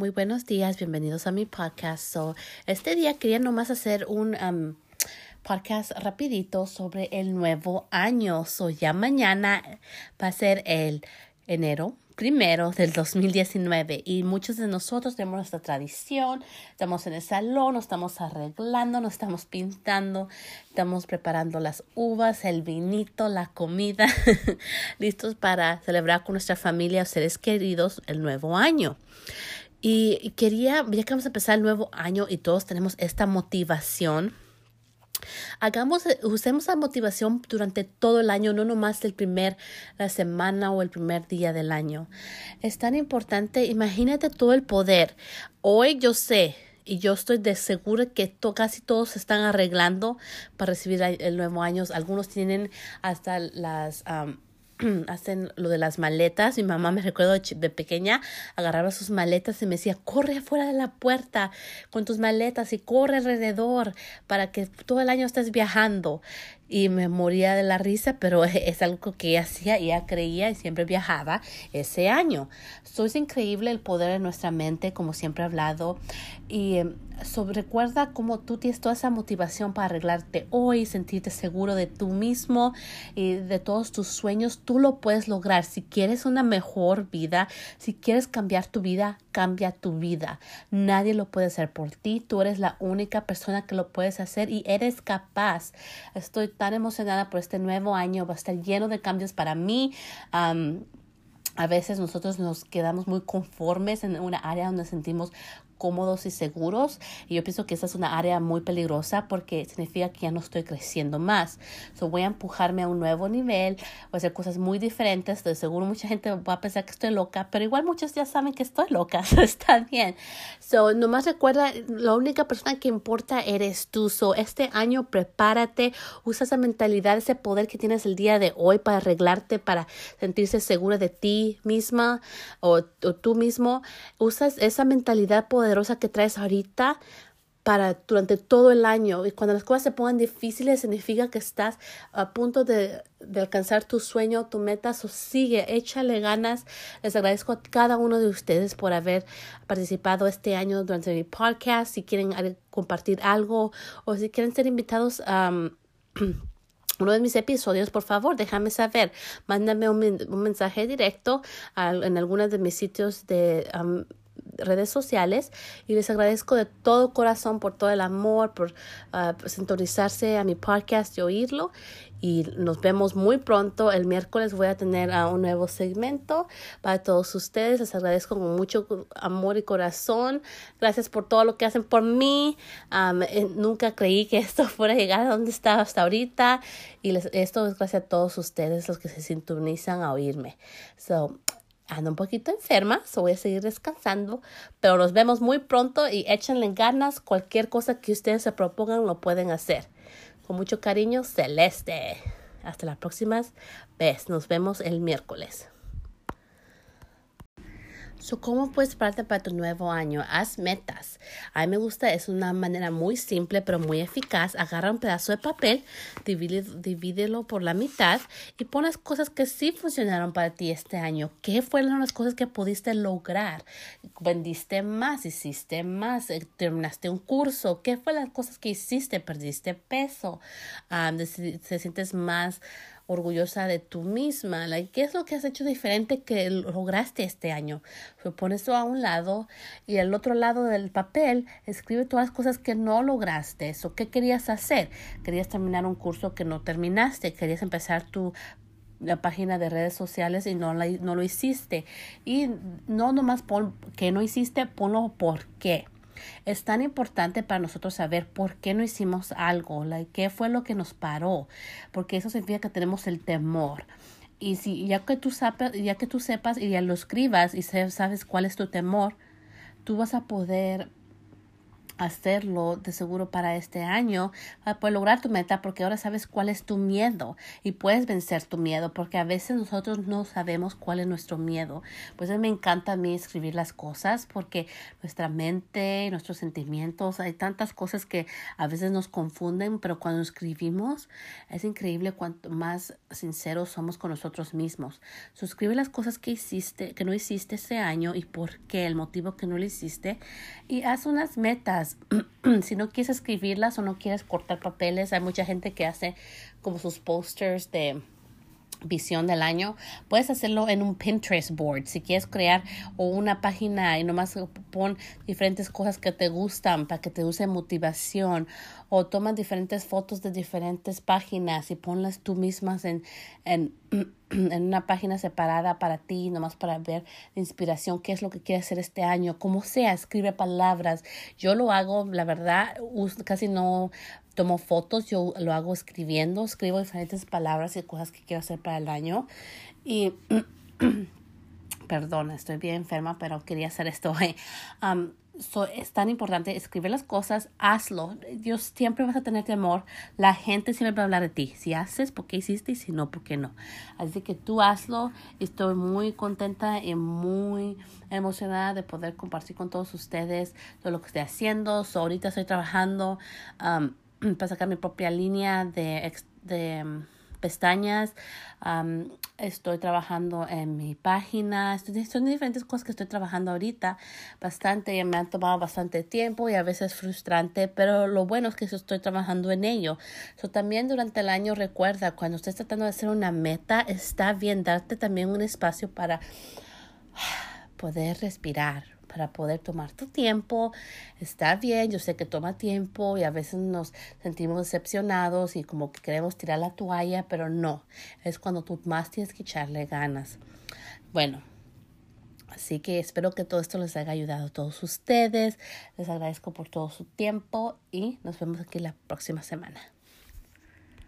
Muy buenos días, bienvenidos a mi podcast. So, este día quería nomás hacer un um, podcast rapidito sobre el nuevo año. So, ya mañana va a ser el enero primero del 2019 y muchos de nosotros tenemos nuestra tradición, estamos en el salón, nos estamos arreglando, nos estamos pintando, estamos preparando las uvas, el vinito, la comida, listos para celebrar con nuestra familia o seres queridos el nuevo año. Y quería, ya que vamos a empezar el nuevo año y todos tenemos esta motivación, Hagamos, usemos la motivación durante todo el año, no nomás el primer, la semana o el primer día del año. Es tan importante, imagínate todo el poder. Hoy yo sé y yo estoy de seguro que casi todos se están arreglando para recibir el nuevo año. Algunos tienen hasta las... hacen lo de las maletas. Mi mamá me recuerdo de, pequeña, agarraba sus maletas y me decía, corre afuera de la puerta con tus maletas y corre alrededor para que todo el año estés viajando y me moría de la risa, pero es algo que ella hacía ella creía y siempre viajaba ese año. So, es increíble el poder de nuestra mente, como siempre he hablado, y recuerda cómo tú tienes toda esa motivación para arreglarte hoy, sentirte seguro de tú mismo y de todos tus sueños, tú lo puedes lograr. Si quieres una mejor vida, si quieres cambiar tu vida, cambia tu vida. Nadie lo puede hacer por ti, tú eres la única persona que lo puedes hacer y eres capaz. Estoy tan emocionada por este nuevo año, va a estar lleno de cambios para mí. A veces nosotros nos quedamos muy conformes en una área donde sentimos cómodos y seguros. Y yo pienso que esa es una área muy peligrosa porque significa que ya no estoy creciendo más. So voy a empujarme a un nuevo nivel, voy a hacer cosas muy diferentes. De seguro mucha gente va a pensar que estoy loca, pero igual muchos ya saben que estoy loca. está bien. So nomás recuerda, la única persona que importa eres tú. So este año prepárate, usa esa mentalidad, ese poder que tienes el día de hoy para arreglarte, para sentirse segura de ti misma o, tú mismo. Usas esa mentalidad poderosa que traes ahorita para durante todo el año. Y cuando las cosas se pongan difíciles, significa que estás a punto de, alcanzar tu sueño, tu meta. o sigue, échale ganas. Les agradezco a cada uno de ustedes por haber participado este año durante mi podcast. Si quieren compartir algo o si quieren ser invitados a. uno de mis episodios, por favor, déjame saber. Mándame un, mensaje directo en algunos de mis sitios de redes sociales y les agradezco de todo corazón por todo el amor, por uh, sintonizarse a mi podcast y oírlo. Y nos vemos muy pronto. El miércoles voy a tener uh, un nuevo segmento para todos ustedes. Les agradezco con mucho amor y corazón. Gracias por todo lo que hacen por mí. Um, nunca creí que esto fuera a llegar a donde estaba hasta ahorita. Y les, esto es gracias a todos ustedes los que se sintonizan a oírme. So, ando un poquito enferma, so voy a seguir descansando, pero nos vemos muy pronto y échenle ganas, cualquier cosa que ustedes se propongan lo pueden hacer. Con mucho cariño, Celeste. Hasta la próxima vez, nos vemos el miércoles. So, ¿Cómo puedes prepararte para tu nuevo año? Haz metas. A mí me gusta, es una manera muy simple pero muy eficaz. Agarra un pedazo de papel, divídelo por la mitad y pones cosas que sí funcionaron para ti este año. ¿Qué fueron las cosas que pudiste lograr? ¿Vendiste más? ¿Hiciste más? Eh, ¿Terminaste un curso? ¿Qué fueron las cosas que hiciste? ¿Perdiste peso? Um, ¿Te sientes más orgullosa de tú misma. ¿Qué es lo que has hecho diferente que lograste este año? Pues pones eso a un lado y al otro lado del papel escribe todas las cosas que no lograste. ¿O qué querías hacer? ¿Querías terminar un curso que no terminaste? ¿Querías empezar tu la página de redes sociales y no, la, no lo hiciste? Y no nomás pon que no hiciste, ponlo por qué. Es tan importante para nosotros saber por qué no hicimos algo, qué fue lo que nos paró, porque eso significa que tenemos el temor. Y si ya que tú sabes, ya que tú sepas y ya lo escribas y sabes cuál es tu temor, tú vas a poder hacerlo de seguro para este año para poder lograr tu meta porque ahora sabes cuál es tu miedo y puedes vencer tu miedo porque a veces nosotros no sabemos cuál es nuestro miedo. Pues a mí me encanta a mí escribir las cosas porque nuestra mente, nuestros sentimientos, hay tantas cosas que a veces nos confunden, pero cuando escribimos es increíble cuanto más sinceros somos con nosotros mismos. Suscribe las cosas que hiciste, que no hiciste ese año y por qué, el motivo que no lo hiciste y haz unas metas si no quieres escribirlas o no quieres cortar papeles, hay mucha gente que hace como sus posters de visión del año, puedes hacerlo en un Pinterest board. Si quieres crear o una página y nomás pon diferentes cosas que te gustan para que te use motivación o toma diferentes fotos de diferentes páginas y ponlas tú mismas en, en en una página separada para ti, nomás para ver la inspiración, qué es lo que quieres hacer este año, como sea, escribe palabras. Yo lo hago, la verdad, casi no tomo fotos, yo lo hago escribiendo, escribo diferentes palabras y cosas que quiero hacer para el año. Y perdón, estoy bien enferma, pero quería hacer esto hoy es tan importante escribir las cosas, hazlo. Dios siempre vas a tener temor. La gente siempre va a hablar de ti. Si haces, ¿por qué hiciste? Y si no, ¿por qué no? Así que tú hazlo. Estoy muy contenta y muy emocionada de poder compartir con todos ustedes todo lo que estoy haciendo. ahorita estoy trabajando um, para sacar mi propia línea de, de pestañas. estoy trabajando en mi página. Son diferentes cosas que estoy trabajando ahorita bastante y me han tomado bastante tiempo y a veces frustrante, pero lo bueno es que estoy trabajando en ello. So, también durante el año recuerda, cuando estés tratando de hacer una meta, está bien darte también un espacio para poder respirar para poder tomar tu tiempo. Está bien, yo sé que toma tiempo y a veces nos sentimos decepcionados y como que queremos tirar la toalla, pero no, es cuando tú más tienes que echarle ganas. Bueno, Así que espero que todo esto les haya ayudado a todos ustedes. Les agradezco por todo su tiempo y nos vemos aquí la próxima semana.